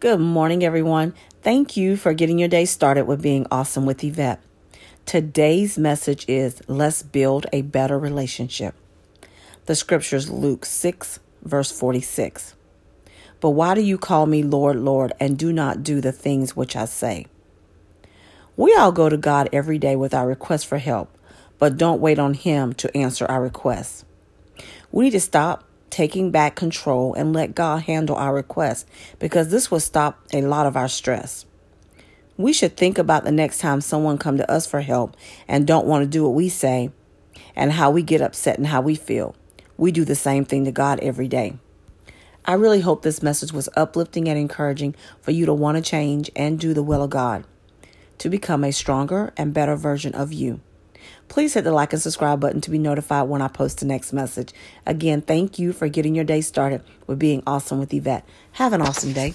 Good morning, everyone. Thank you for getting your day started with being awesome with Yvette. Today's message is Let's Build a Better Relationship. The scriptures Luke 6, verse 46. But why do you call me Lord, Lord, and do not do the things which I say? We all go to God every day with our requests for help, but don't wait on Him to answer our requests. We need to stop taking back control and let God handle our requests because this will stop a lot of our stress. We should think about the next time someone come to us for help and don't want to do what we say and how we get upset and how we feel. We do the same thing to God every day. I really hope this message was uplifting and encouraging for you to want to change and do the will of God to become a stronger and better version of you. Please hit the like and subscribe button to be notified when I post the next message. Again, thank you for getting your day started with being awesome with Yvette. Have an awesome day.